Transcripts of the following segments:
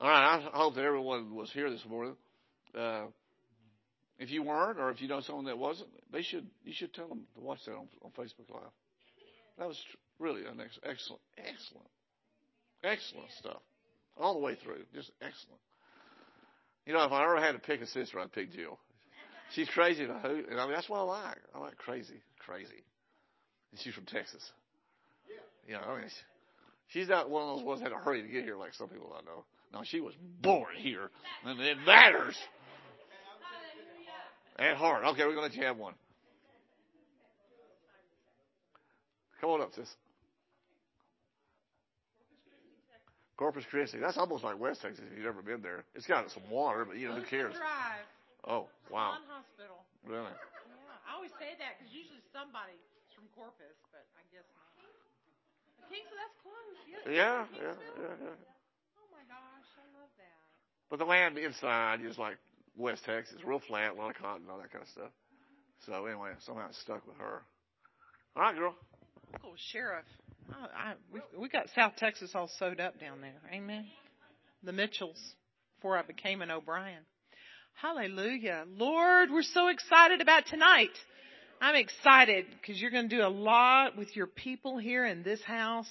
All right, I hope that everyone was here this morning. Uh, if you weren't, or if you know someone that wasn't, they should you should tell them to watch that on, on Facebook Live. That was really an ex- excellent, excellent, excellent stuff all the way through. Just excellent. You know, if I ever had to pick a sister, I'd pick Jill. She's crazy to hoot, and I mean that's what I like. I like crazy, crazy. And she's from Texas. Yeah, you know, I mean, she's not one of those ones that had to hurry to get here like some people I know. No, she was born here, and it matters. At heart. Okay, we're gonna let you have one. Come on up, sis. Corpus Christi. That's almost like West Texas if you've never been there. It's got some water, but you know who cares? Drive. Oh, wow. One hospital. Really? Yeah, I always say that because usually somebody's from Corpus, but I guess not. Kingsville, that's close. Yeah, yeah, yeah, yeah. Oh my gosh, I love that. But the land inside is like West Texas, real flat, a lot of cotton, all that kind of stuff. So anyway, somehow it stuck with her. All right, girl. Oh, sheriff. Oh, I, we we got South Texas all sewed up down there. Amen. The Mitchells before I became an O'Brien. Hallelujah. Lord, we're so excited about tonight. I'm excited because you're going to do a lot with your people here in this house.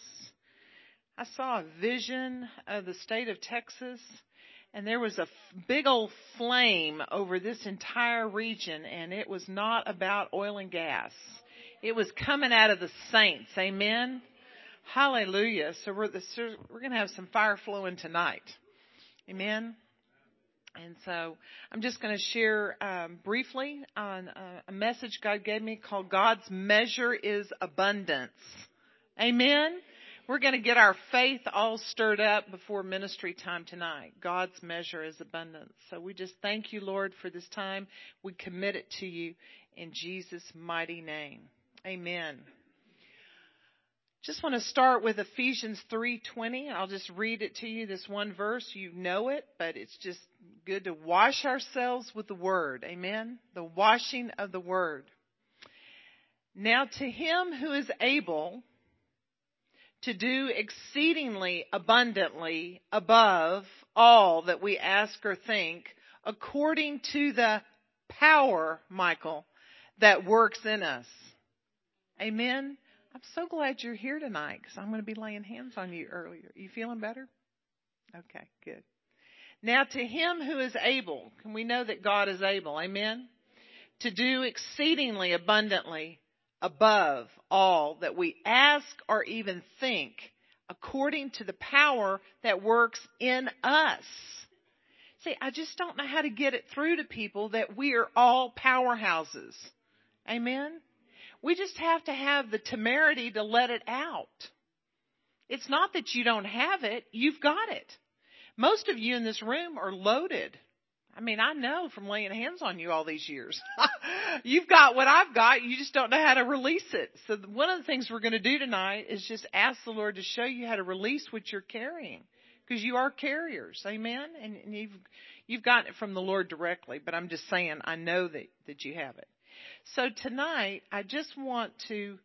I saw a vision of the state of Texas and there was a big old flame over this entire region and it was not about oil and gas. It was coming out of the saints. Amen. Hallelujah. So we're, the, we're going to have some fire flowing tonight. Amen. And so I'm just going to share um, briefly on a, a message God gave me called God's measure is abundance. Amen. We're going to get our faith all stirred up before ministry time tonight. God's measure is abundance. So we just thank you, Lord, for this time. We commit it to you in Jesus' mighty name. Amen. Just want to start with Ephesians 3:20. I'll just read it to you this one verse. You know it, but it's just good to wash ourselves with the word. Amen. The washing of the word. Now to him who is able to do exceedingly abundantly above all that we ask or think according to the power, Michael, that works in us. Amen. I'm so glad you're here tonight because I'm going to be laying hands on you earlier. You feeling better? Okay, good. Now to him who is able, can we know that God is able? Amen. To do exceedingly abundantly above all that we ask or even think according to the power that works in us. See, I just don't know how to get it through to people that we are all powerhouses. Amen. We just have to have the temerity to let it out. It's not that you don't have it, you've got it. Most of you in this room are loaded. I mean, I know from laying hands on you all these years. You've got what I've got, you just don't know how to release it. So one of the things we're going to do tonight is just ask the Lord to show you how to release what you're carrying. Because you are carriers. Amen? And, and you've, you've gotten it from the Lord directly, but I'm just saying, I know that, that you have it. So tonight, I just want to,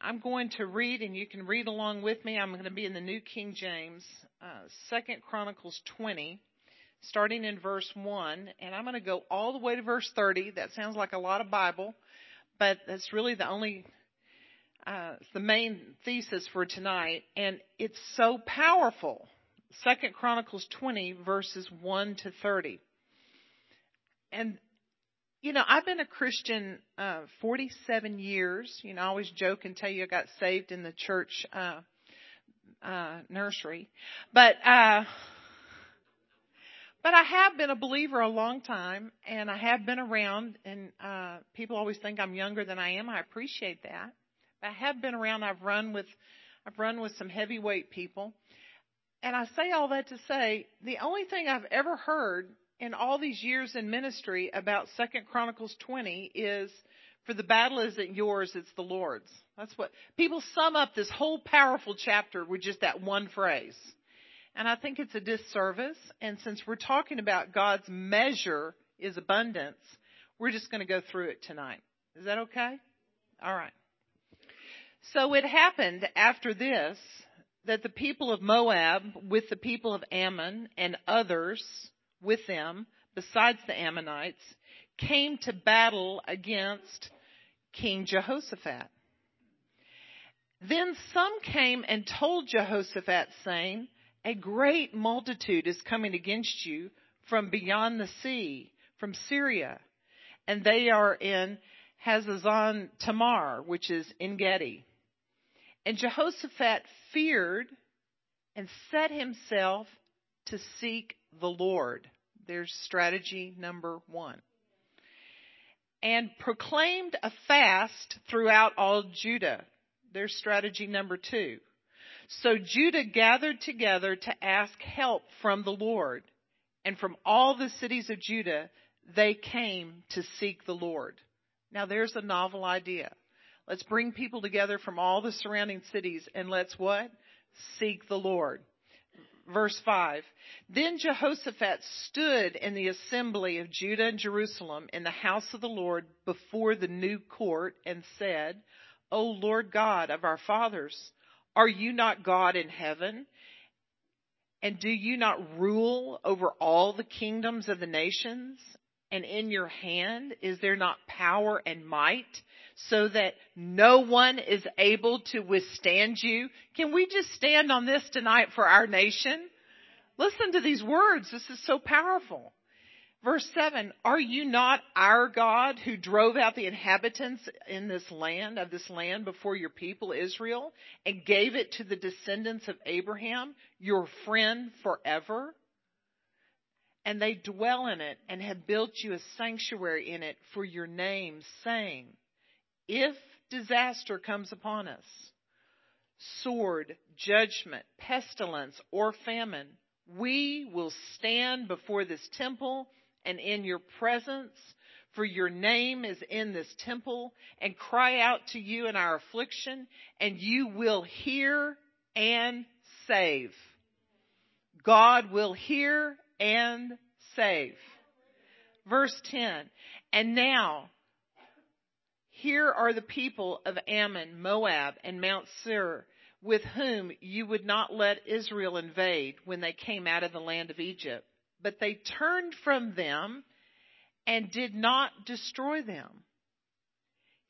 I'm going to read, and you can read along with me. I'm going to be in the New King James, uh, Second Chronicles 20, starting in verse 1, and I'm going to go all the way to verse 30. That sounds like a lot of Bible, but that's really the only, uh, the main thesis for tonight, and it's so powerful. Second Chronicles 20, verses 1 to 30. And you know, I've been a Christian uh, 47 years. You know, I always joke and tell you I got saved in the church uh, uh, nursery, but uh, but I have been a believer a long time, and I have been around. And uh, people always think I'm younger than I am. I appreciate that. But I have been around. I've run with I've run with some heavyweight people. And I say all that to say the only thing I've ever heard in all these years in ministry about Second Chronicles 20 is for the battle isn't yours, it's the Lord's. That's what people sum up this whole powerful chapter with just that one phrase. And I think it's a disservice. And since we're talking about God's measure is abundance, we're just going to go through it tonight. Is that okay? All right. So it happened after this that the people of Moab with the people of Ammon and others with them, besides the Ammonites, came to battle against King Jehoshaphat. Then some came and told Jehoshaphat, saying, A great multitude is coming against you from beyond the sea, from Syria, and they are in Hazazon Tamar, which is En Gedi. And Jehoshaphat feared and set himself to seek the Lord. There's strategy number one. And proclaimed a fast throughout all Judah. There's strategy number two. So Judah gathered together to ask help from the Lord. And from all the cities of Judah, they came to seek the Lord. Now there's a novel idea. Let's bring people together from all the surrounding cities and let's what? Seek the Lord. Verse 5. Then Jehoshaphat stood in the assembly of Judah and Jerusalem in the house of the Lord before the new court and said, O Lord God of our fathers, are you not God in heaven? And do you not rule over all the kingdoms of the nations? And in your hand is there not power and might so that no one is able to withstand you? Can we just stand on this tonight for our nation? Listen to these words. This is so powerful. Verse 7, are you not our God who drove out the inhabitants in this land, of this land before your people Israel and gave it to the descendants of Abraham, your friend forever? And they dwell in it and have built you a sanctuary in it for your name, saying, if disaster comes upon us, sword, judgment, pestilence, or famine, we will stand before this temple and in your presence, for your name is in this temple, and cry out to you in our affliction, and you will hear and save. God will hear and save. Verse 10. And now, here are the people of Ammon, Moab, and Mount Seir, with whom you would not let Israel invade when they came out of the land of Egypt but they turned from them and did not destroy them.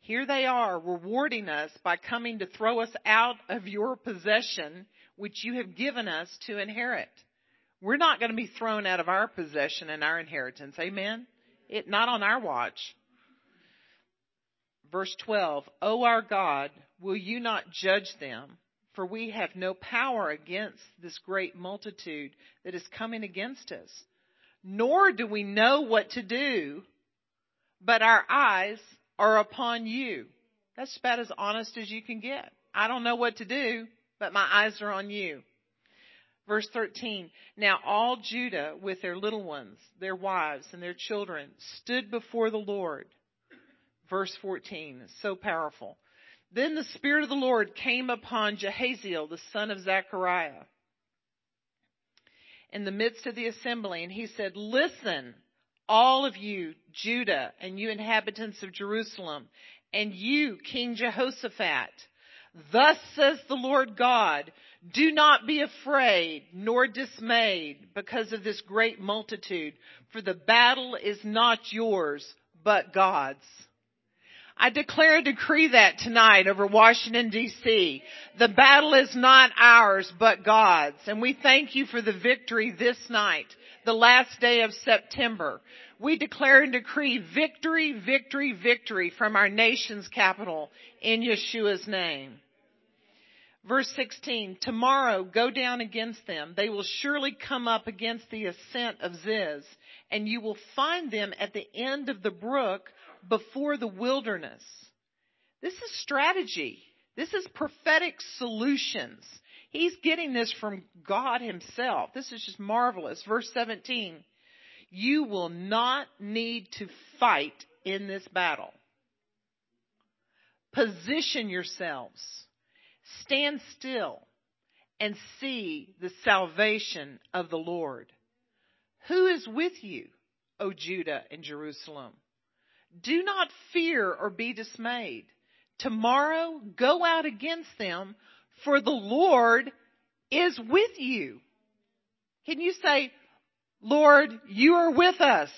Here they are rewarding us by coming to throw us out of your possession, which you have given us to inherit. We're not going to be thrown out of our possession and our inheritance. Amen? It, not on our watch. Verse 12, O our God, will you not judge them? For we have no power against this great multitude that is coming against us. Nor do we know what to do, but our eyes are upon you. That's about as honest as you can get. I don't know what to do, but my eyes are on you. Verse 13. Now all Judah with their little ones, their wives and their children stood before the Lord. Verse 14. So powerful. Then the Spirit of the Lord came upon Jahaziel, the son of Zechariah, in the midst of the assembly, and he said, Listen, all of you, Judah, and you inhabitants of Jerusalem, and you, King Jehoshaphat, thus says the Lord God, do not be afraid nor dismayed because of this great multitude, for the battle is not yours, but God's. I declare and decree that tonight over Washington DC. The battle is not ours, but God's. And we thank you for the victory this night, the last day of September. We declare and decree victory, victory, victory from our nation's capital in Yeshua's name. Verse 16, tomorrow go down against them. They will surely come up against the ascent of Ziz, and you will find them at the end of the brook before the wilderness. This is strategy. This is prophetic solutions. He's getting this from God himself. This is just marvelous. Verse 17. You will not need to fight in this battle. Position yourselves. Stand still and see the salvation of the Lord. Who is with you, O Judah and Jerusalem? Do not fear or be dismayed. Tomorrow go out against them, for the Lord is with you. Can you say, Lord, you are with us?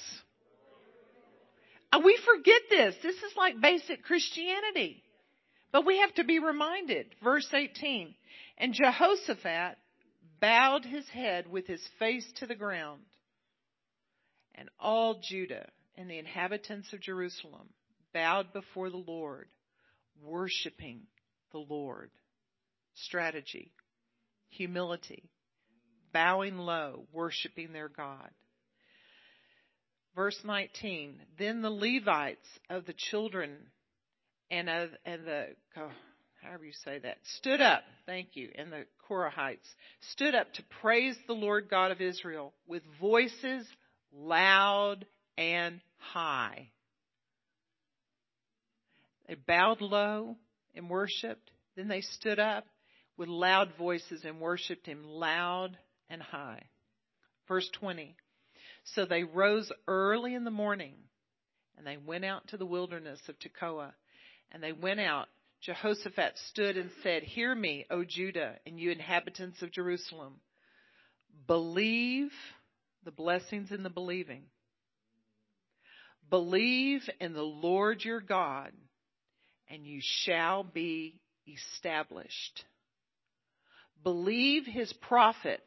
And we forget this. This is like basic Christianity. But we have to be reminded. Verse 18. And Jehoshaphat bowed his head with his face to the ground. And all Judah and the inhabitants of Jerusalem bowed before the Lord, worshiping the Lord. Strategy, humility, bowing low, worshiping their God. Verse 19, then the Levites of the children and of, and the, oh, however you say that, stood up, thank you, and the Korahites stood up to praise the Lord God of Israel with voices loud and high. They bowed low and worshiped. Then they stood up with loud voices and worshiped him loud and high. Verse 20. So they rose early in the morning and they went out to the wilderness of Tekoa. And they went out. Jehoshaphat stood and said, Hear me, O Judah, and you inhabitants of Jerusalem. Believe the blessings in the believing. Believe in the Lord your God, and you shall be established. Believe his prophets,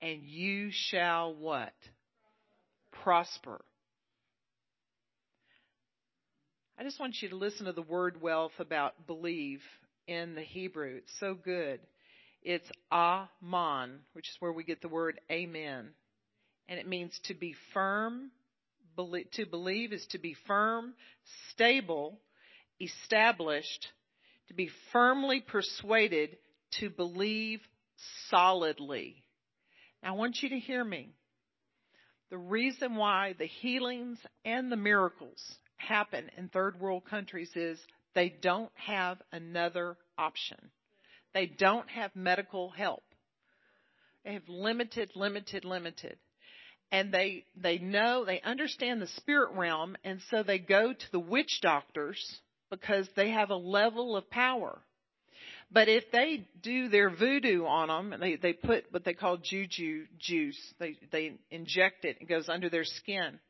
and you shall what? Prosper. I just want you to listen to the word wealth about believe in the Hebrew. It's so good. It's aman, which is where we get the word amen. And it means to be firm. To believe is to be firm, stable, established, to be firmly persuaded, to believe solidly. Now I want you to hear me. The reason why the healings and the miracles happen in third world countries is they don't have another option. They don't have medical help. They have limited, limited, limited. And they, they know, they understand the spirit realm, and so they go to the witch doctors because they have a level of power. But if they do their voodoo on them, and they, they put what they call juju juice. They, they inject it. It goes under their skin.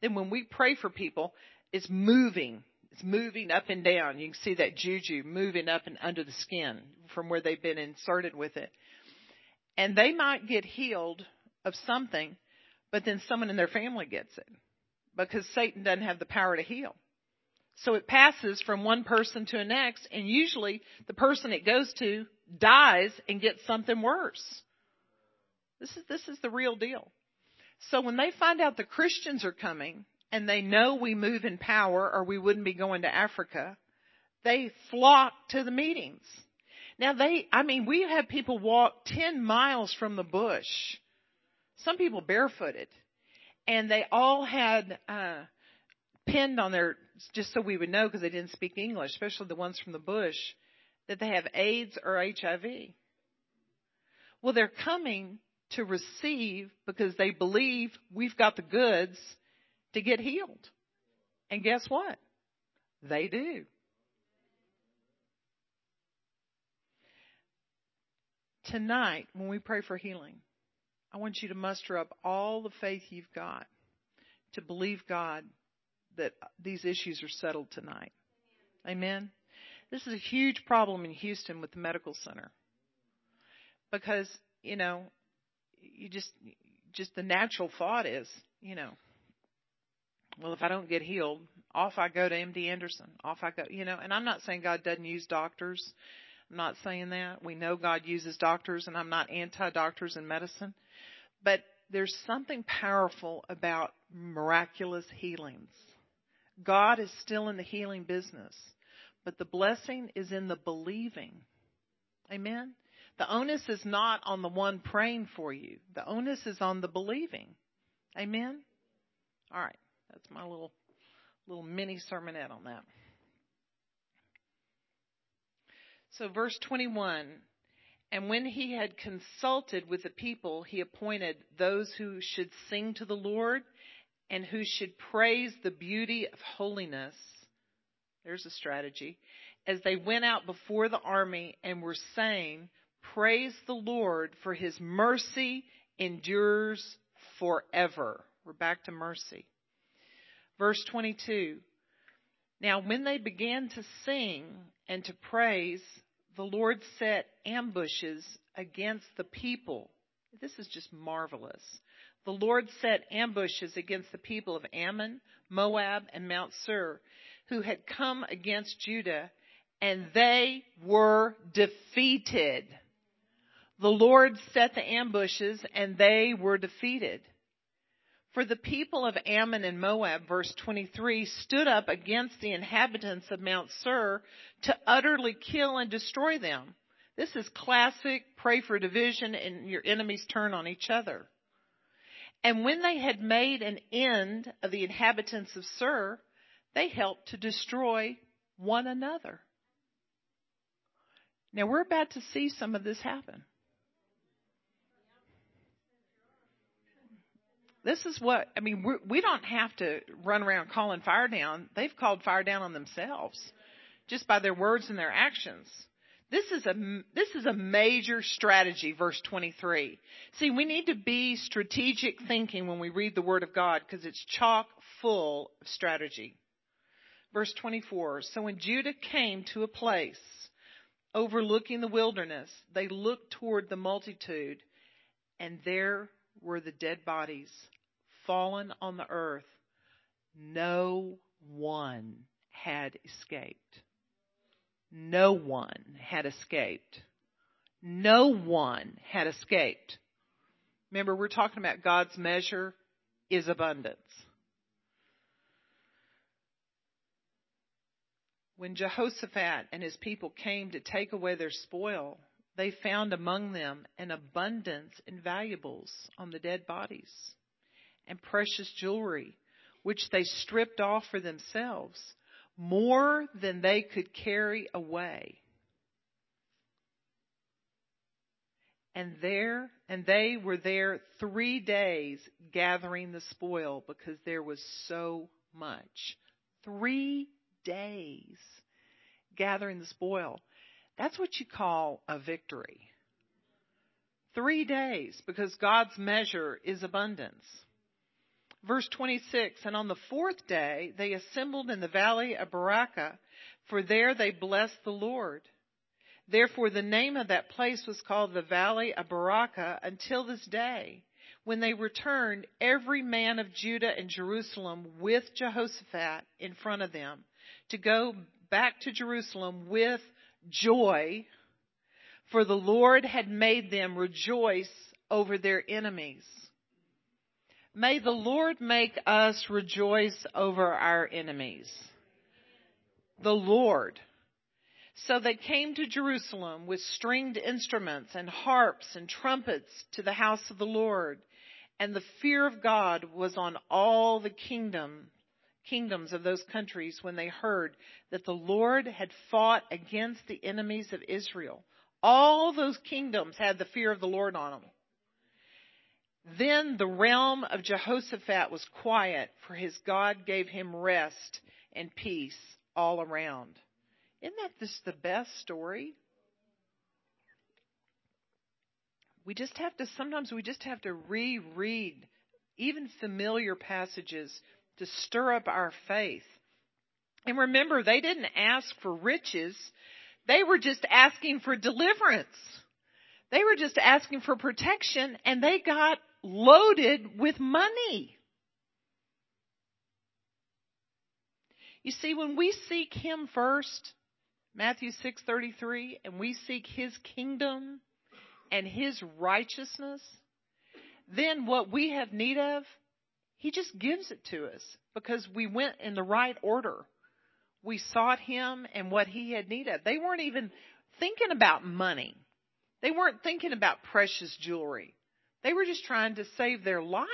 Then when we pray for people, it's moving. It's moving up and down. You can see that juju moving up and under the skin from where they've been inserted with it. And they might get healed of something, but then someone in their family gets it because Satan doesn't have the power to heal. So it passes from one person to the next, and usually the person it goes to dies and gets something worse. This is, this is the real deal. So when they find out the Christians are coming and they know we move in power or we wouldn't be going to Africa, they flock to the meetings. Now they, I mean, we have people walk 10 miles from the bush. Some people barefooted. And they all had, uh, pinned on their, just so we would know because they didn't speak English, especially the ones from the bush, that they have AIDS or HIV. Well, they're coming to receive because they believe we've got the goods to get healed. And guess what? They do. Tonight, when we pray for healing, I want you to muster up all the faith you've got to believe God that these issues are settled tonight. Amen. This is a huge problem in Houston with the medical center. Because, you know, you just just the natural thought is, you know, well, if I don't get healed, off I go to MD Anderson. Off I go, you know, and I'm not saying God doesn't use doctors. I'm not saying that. We know God uses doctors and I'm not anti-doctors in medicine. But there's something powerful about miraculous healings. God is still in the healing business, but the blessing is in the believing. Amen? The onus is not on the one praying for you. The onus is on the believing. Amen? All right. That's my little little mini sermonette on that. So verse 21, and when he had consulted with the people, he appointed those who should sing to the Lord and who should praise the beauty of holiness. There's a strategy. As they went out before the army and were saying, Praise the Lord, for his mercy endures forever. We're back to mercy. Verse 22. Now, when they began to sing and to praise, the Lord set ambushes against the people. This is just marvelous. The Lord set ambushes against the people of Ammon, Moab, and Mount Seir, who had come against Judah, and they were defeated. The Lord set the ambushes, and they were defeated. For the people of Ammon and Moab, verse 23, stood up against the inhabitants of Mount Seir to utterly kill and destroy them. This is classic pray for division and your enemies turn on each other. And when they had made an end of the inhabitants of Seir, they helped to destroy one another. Now we're about to see some of this happen. This is what, I mean, we're, we do not have to run around calling fire down. They've called fire down on themselves just by their words and their actions. This is a, this is a major strategy, verse 23. See, we need to be strategic thinking when we read the Word of God because it's chock full of strategy. Verse 24. So when Judah came to a place overlooking the wilderness, they looked toward the multitude and there were the dead bodies fallen on the earth, no one had escaped. No one had escaped. No one had escaped. Remember, we're talking about God's measure is abundance. When Jehoshaphat and his people came to take away their spoil, they found among them an abundance in valuables on the dead bodies and precious jewelry, which they stripped off for themselves, more than they could carry away. And there, and they were there three days gathering the spoil because there was so much. Three days gathering the spoil. That's what you call a victory. Three days because God's measure is abundance. Verse 26, and on the fourth day they assembled in the valley of Berachah, for there they blessed the Lord. Therefore the name of that place was called the valley of Berachah until this day. When they returned, every man of Judah and Jerusalem with Jehoshaphat in front of them to go back to Jerusalem with joy, for the Lord had made them rejoice over their enemies. May the Lord make us rejoice over our enemies. The Lord. So they came to Jerusalem with stringed instruments and harps and trumpets to the house of the Lord. And the fear of God was on all the kingdom, kingdoms of those countries when they heard that the Lord had fought against the enemies of Israel. All those kingdoms had the fear of the Lord on them. Then the realm of Jehoshaphat was quiet, for his God gave him rest and peace all around. Isn't that just the best story? We just have to, sometimes we just have to reread even familiar passages to stir up our faith. And remember, they didn't ask for riches. They were just asking for deliverance. They were just asking for protection and they got loaded with money. You see, when we seek Him first, Matthew 6:33, and we seek His kingdom and His righteousness, then what we have need of, He just gives it to us because we went in the right order. We sought Him and what He had need of. They weren't even thinking about money. They weren't thinking about precious jewelry. They were just trying to save their life.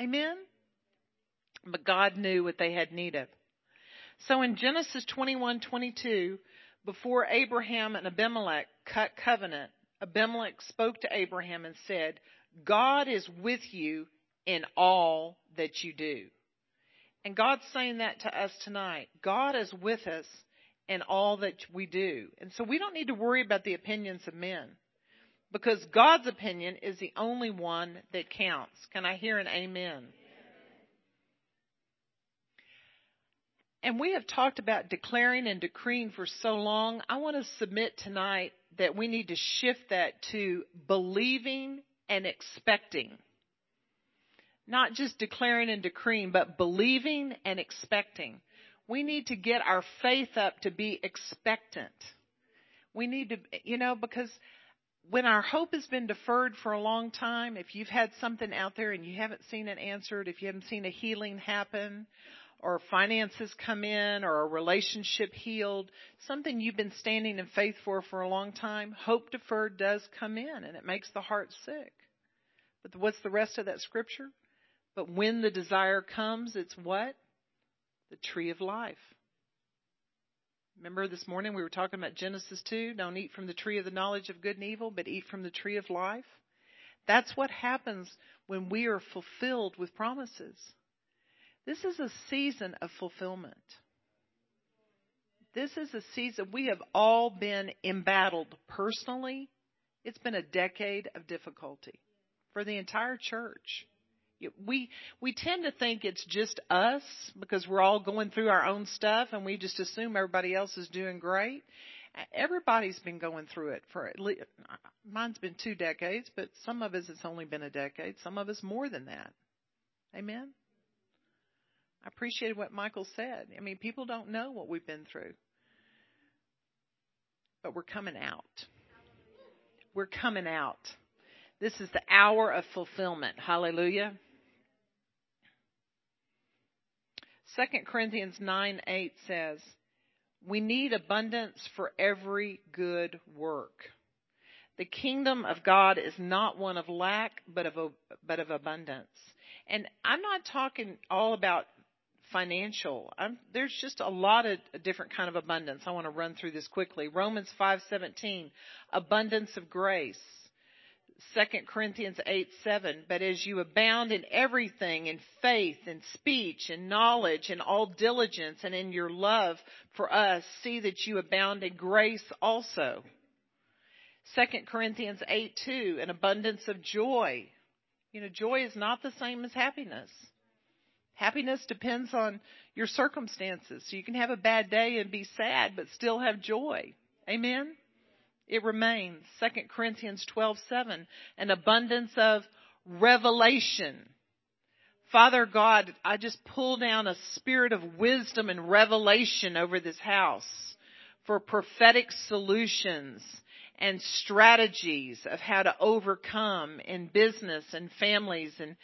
Amen? But God knew what they had need of. So in Genesis 21:22, before Abraham and Abimelech cut covenant, Abimelech spoke to Abraham and said, God is with you in all that you do. And God's saying that to us tonight. God is with us in all that we do. And so we don't need to worry about the opinions of men because God's opinion is the only one that counts. Can I hear an amen? And we have talked about declaring and decreeing for so long. I want to submit tonight that we need to shift that to believing and expecting. Not just declaring and decreeing, but believing and expecting. We need to get our faith up to be expectant. We need to, you know, because when our hope has been deferred for a long time, if you've had something out there and you haven't seen it answered, if you haven't seen a healing happen, or finances come in, or a relationship healed, something you've been standing in faith for for a long time, hope deferred does come in and it makes the heart sick. But what's the rest of that scripture? But when the desire comes, it's what? The tree of life. Remember this morning we were talking about Genesis 2? Don't eat from the tree of the knowledge of good and evil, but eat from the tree of life. That's what happens when we are fulfilled with promises. This is a season of fulfillment. This is a season we have all been embattled personally. It's been a decade of difficulty for the entire church. We we tend to think it's just us because we're all going through our own stuff and we just assume everybody else is doing great. Everybody's been going through it for at least mine's been two decades, but some of us it's only been a decade, some of us more than that. Amen. I appreciated what Michael said. I mean, people don't know what we've been through. But we're coming out. We're coming out. This is the hour of fulfillment. Hallelujah. 2 Corinthians 9 8 says, We need abundance for every good work. The kingdom of God is not one of lack, but of, but of abundance. And I'm not talking all about financial. I'm, there's just a lot of different kind of abundance. I want to run through this quickly. Romans 5:17, abundance of grace. 2 Corinthians 8 7. But as you abound in everything, in faith, in speech, in knowledge, in all diligence, and in your love for us, see that you abound in grace also. 2 Corinthians 8 2, an abundance of joy. You know, joy is not the same as happiness. Happiness depends on your circumstances. So you can have a bad day and be sad, but still have joy. Amen? It remains. 2 Corinthians 12:7, an abundance of revelation. Father God, I just pull down a spirit of wisdom and revelation over this house for prophetic solutions and strategies of how to overcome in business and families and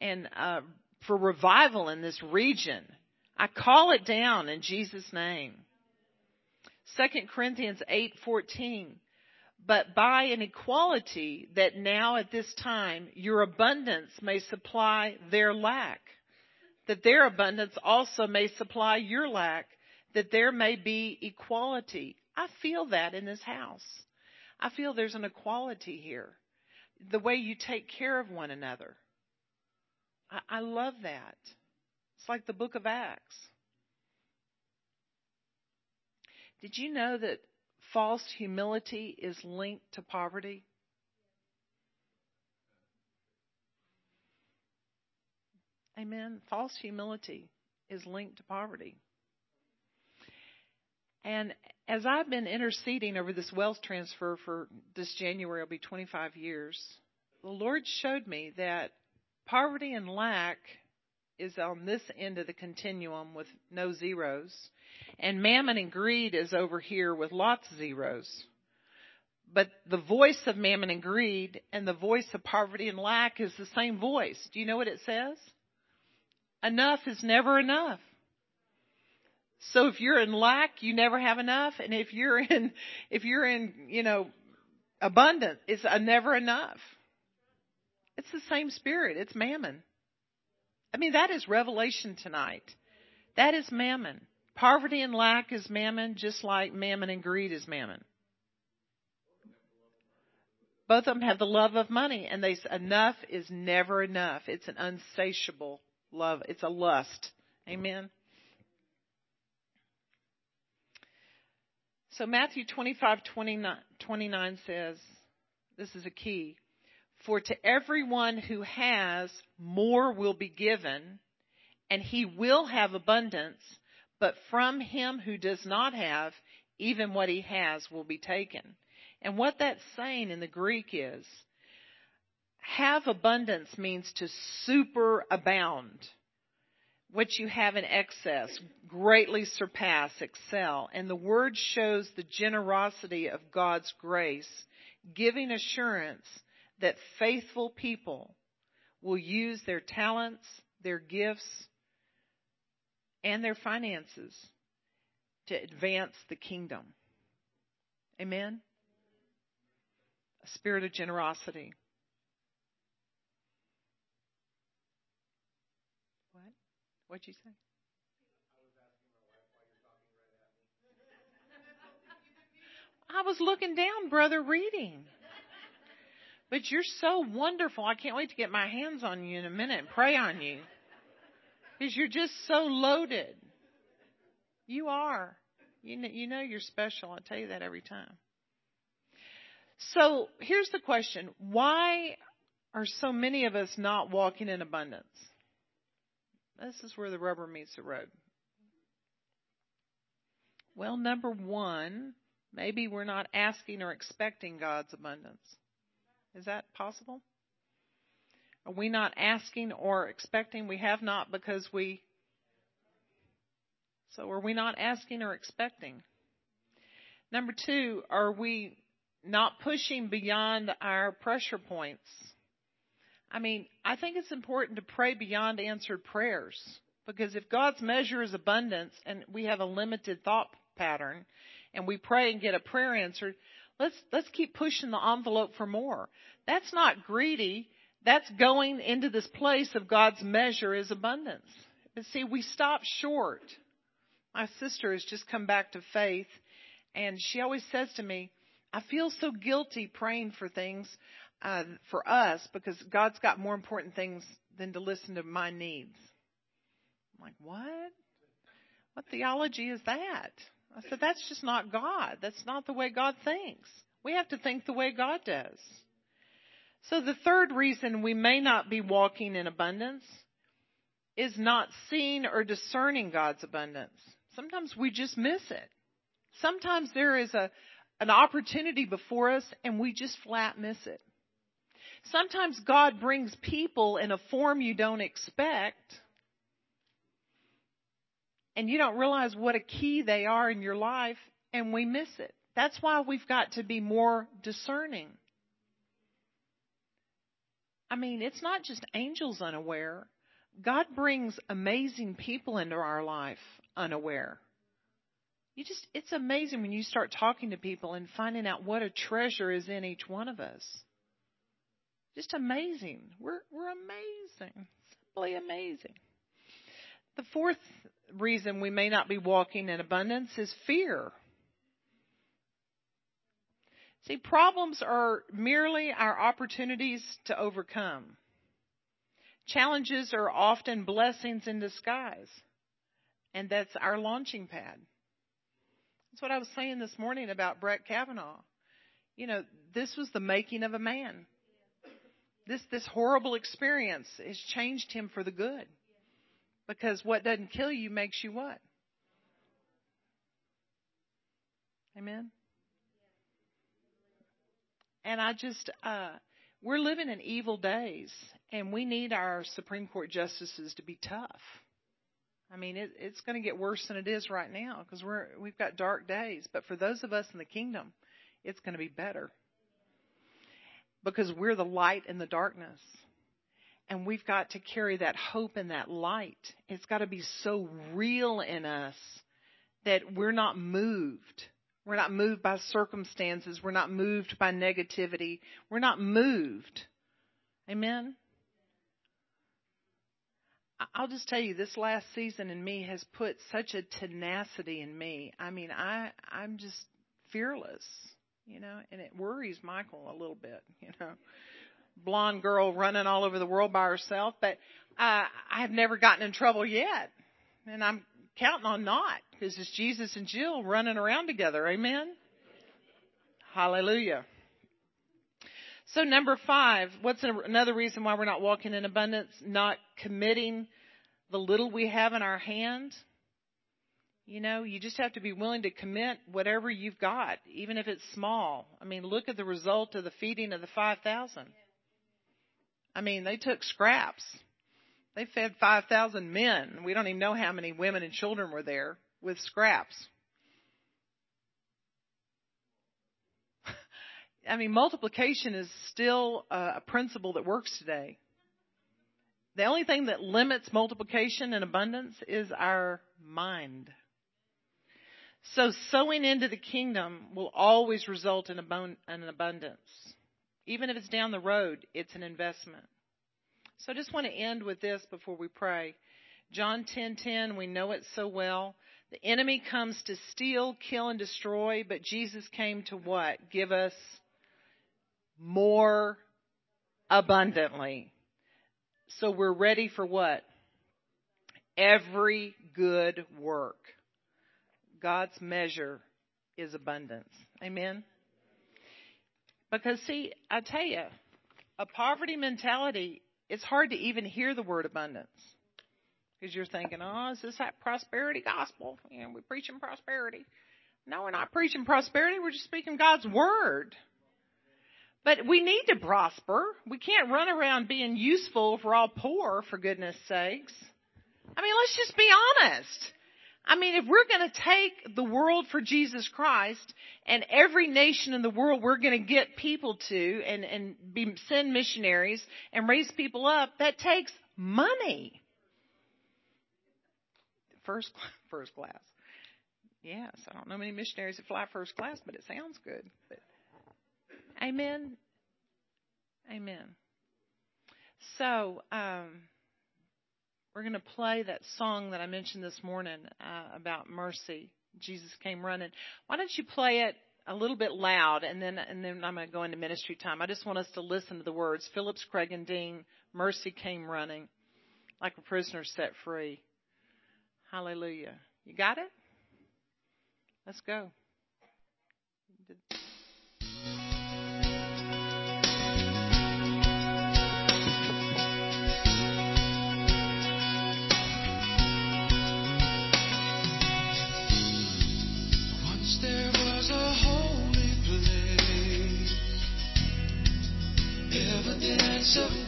and uh, for revival in this region. I call it down in Jesus name. 2 Corinthians 8:14 but by an equality that now at this time your abundance may supply their lack that their abundance also may supply your lack that there may be equality i feel that in this house i feel there's an equality here the way you take care of one another I, I love that. It's like the book of Acts. Did you know that false humility is linked to poverty? Amen. False humility is linked to poverty. And as I've been interceding over this wealth transfer for this January, it'll be 25 years, the Lord showed me that Poverty and lack is on this end of the continuum with no zeros, and mammon and greed is over here with lots of zeros. But the voice of mammon and greed and the voice of poverty and lack is the same voice. Do you know what it says? Enough is never enough. So if you're in lack, you never have enough, and if you're in, if you're in, you know, abundant, it's never enough. It's the same spirit. It's mammon. I mean, that is revelation tonight. That is mammon. Poverty and lack is mammon, just like mammon and greed is mammon. Both of them have the love of money, and they enough is never enough. It's an unsatiable love. It's a lust. Amen. So Matthew 25, 29, 29 says, this is a key. For to everyone who has, more will be given, and he will have abundance, but from him who does not have, even what he has will be taken. And what that's saying in the Greek is, have abundance means to superabound. What you have in excess, greatly surpass, excel. And the word shows the generosity of God's grace, giving assurance that faithful people will use their talents, their gifts, and their finances to advance the kingdom. Amen? A spirit of generosity. What? What'd you say? I was looking down, brother, reading. But you're so wonderful. I can't wait to get my hands on you in a minute and pray on you. Because you're just so loaded. You are. You know, you know you're special. I tell you that every time. So here's the question. Why are so many of us not walking in abundance? This is where the rubber meets the road. Well, number one, maybe we're not asking or expecting God's abundance. Is that possible? Are we not asking or expecting? We have not because we. So are we not asking or expecting? Number two, are we not pushing beyond our pressure points? I mean, I think it's important to pray beyond answered prayers because if God's measure is abundance and we have a limited thought pattern and we pray and get a prayer answered, let's let's keep pushing the envelope for more. That's not greedy. That's going into this place of God's measure is abundance. But see, we stop short. My sister has just come back to faith, and she always says to me, I feel so guilty praying for things uh, for us because God's got more important things than to listen to my needs. I'm like, what? What theology is that? I said, that's just not God. That's not the way God thinks. We have to think the way God does. So the third reason we may not be walking in abundance is not seeing or discerning God's abundance. Sometimes we just miss it. Sometimes there is a, an opportunity before us and we just flat miss it. Sometimes God brings people in a form you don't expect and you don't realize what a key they are in your life and we miss it. That's why we've got to be more discerning. I mean, it's not just angels unaware. God brings amazing people into our life unaware. You just, it's amazing when you start talking to people and finding out what a treasure is in each one of us. Just amazing. We're, we're amazing. Simply amazing. The fourth reason we may not be walking in abundance is fear. See, problems are merely our opportunities to overcome. Challenges are often blessings in disguise, and that's our launching pad. That's what I was saying this morning about Brett Kavanaugh. You know, this was the making of a man. This this horrible experience has changed him for the good. Because what doesn't kill you makes you what? Amen. And I just, uh, we're living in evil days, and we need our Supreme Court justices to be tough. I mean, it, it's going to get worse than it is right now because we're we've got dark days. But for those of us in the kingdom, it's going to be better because we're the light in the darkness, and we've got to carry that hope and that light. It's got to be so real in us that we're not moved we're not moved by circumstances. We're not moved by negativity. We're not moved. Amen? I'll just tell you, this last season in me has put such a tenacity in me. I mean, I, I'm just fearless, you know, and it worries Michael a little bit, you know. Blonde girl running all over the world by herself, but uh, I have never gotten in trouble yet. And I'm counting on not because it's Jesus and Jill running around together. Amen. Hallelujah. So number five, what's another reason why we're not walking in abundance? Not committing the little we have in our hand. You know, you just have to be willing to commit whatever you've got, even if it's small. I mean, look at the result of the feeding of the 5,000. I mean, they took scraps. They fed 5,000 men. We don't even know how many women and children were there with scraps. I mean, multiplication is still a principle that works today. The only thing that limits multiplication and abundance is our mind. So sowing into the kingdom will always result in an abundance. Even if it's down the road, it's an investment. So I just want to end with this before we pray. John 10:10, we know it so well. The enemy comes to steal, kill and destroy, but Jesus came to what? Give us more abundantly. So we're ready for what? Every good work. God's measure is abundance. Amen. Because see, I tell you, a poverty mentality, it's hard to even hear the word abundance. Because you're thinking, oh, is this that prosperity gospel? You know, we're preaching prosperity. No, we're not preaching prosperity. We're just speaking God's word. But we need to prosper. We can't run around being useful if we're all poor, for goodness sakes. I mean, let's just be honest. I mean, if we're going to take the world for Jesus Christ and every nation in the world we're going to get people to and, and be, send missionaries and raise people up, that takes money. First, first class. Yes, I don't know many missionaries that fly first class, but it sounds good. But, amen. Amen. So, um, we're going to play that song that I mentioned this morning uh, about mercy. Jesus came running. Why don't you play it a little bit loud, and then and then I'm going to go into ministry time. I just want us to listen to the words. Phillips, Craig, and Dean. Mercy came running, like a prisoner set free. Hallelujah. You got it? Let's go. Of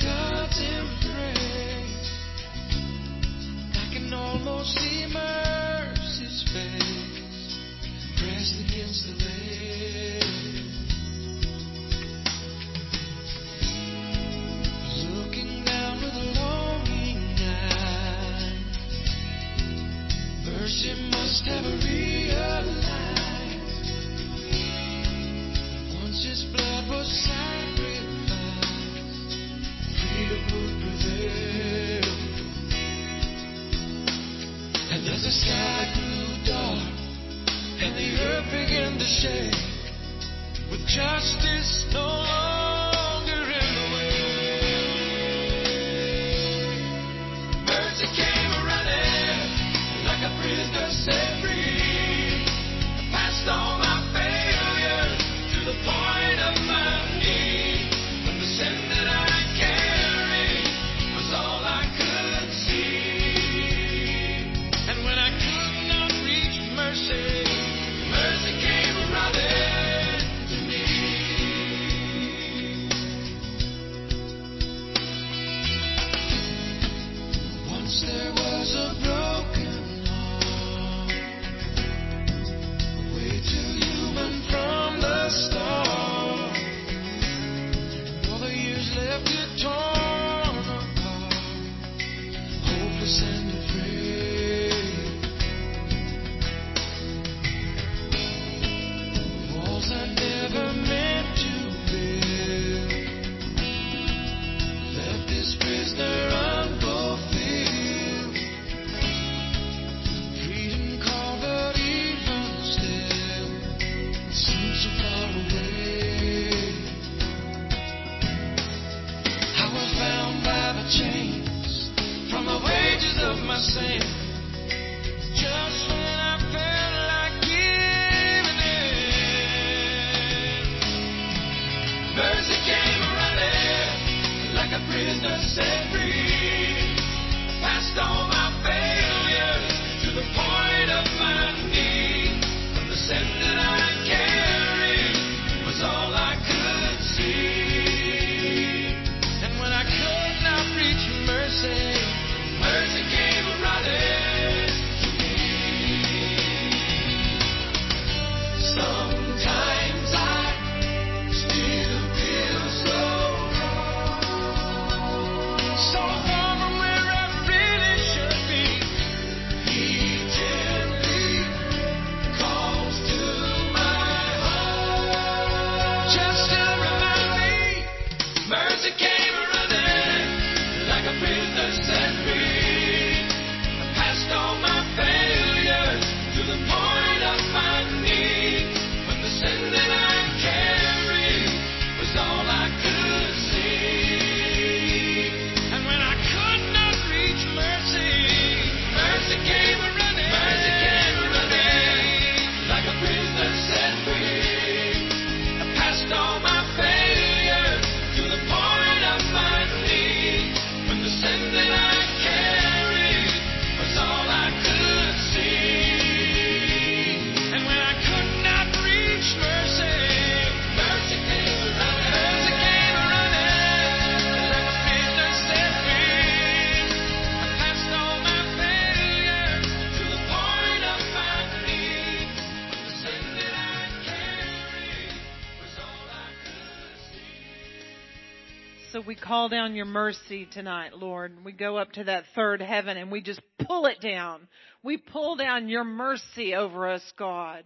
call down your mercy tonight, Lord. We go up to that third heaven and we just pull it down. We pull down your mercy over us, God.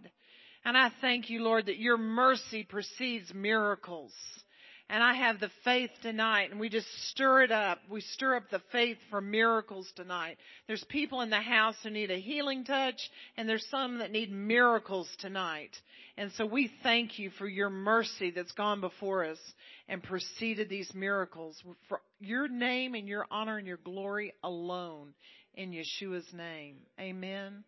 And I thank you, Lord, that your mercy precedes miracles. And I have the faith tonight, and we just stir it up. We stir up the faith for miracles tonight. There's people in the house who need a healing touch, and there's some that need miracles tonight. And so we thank you for your mercy that's gone before us and preceded these miracles for your name and your honor and your glory alone. In Yeshua's name. Amen.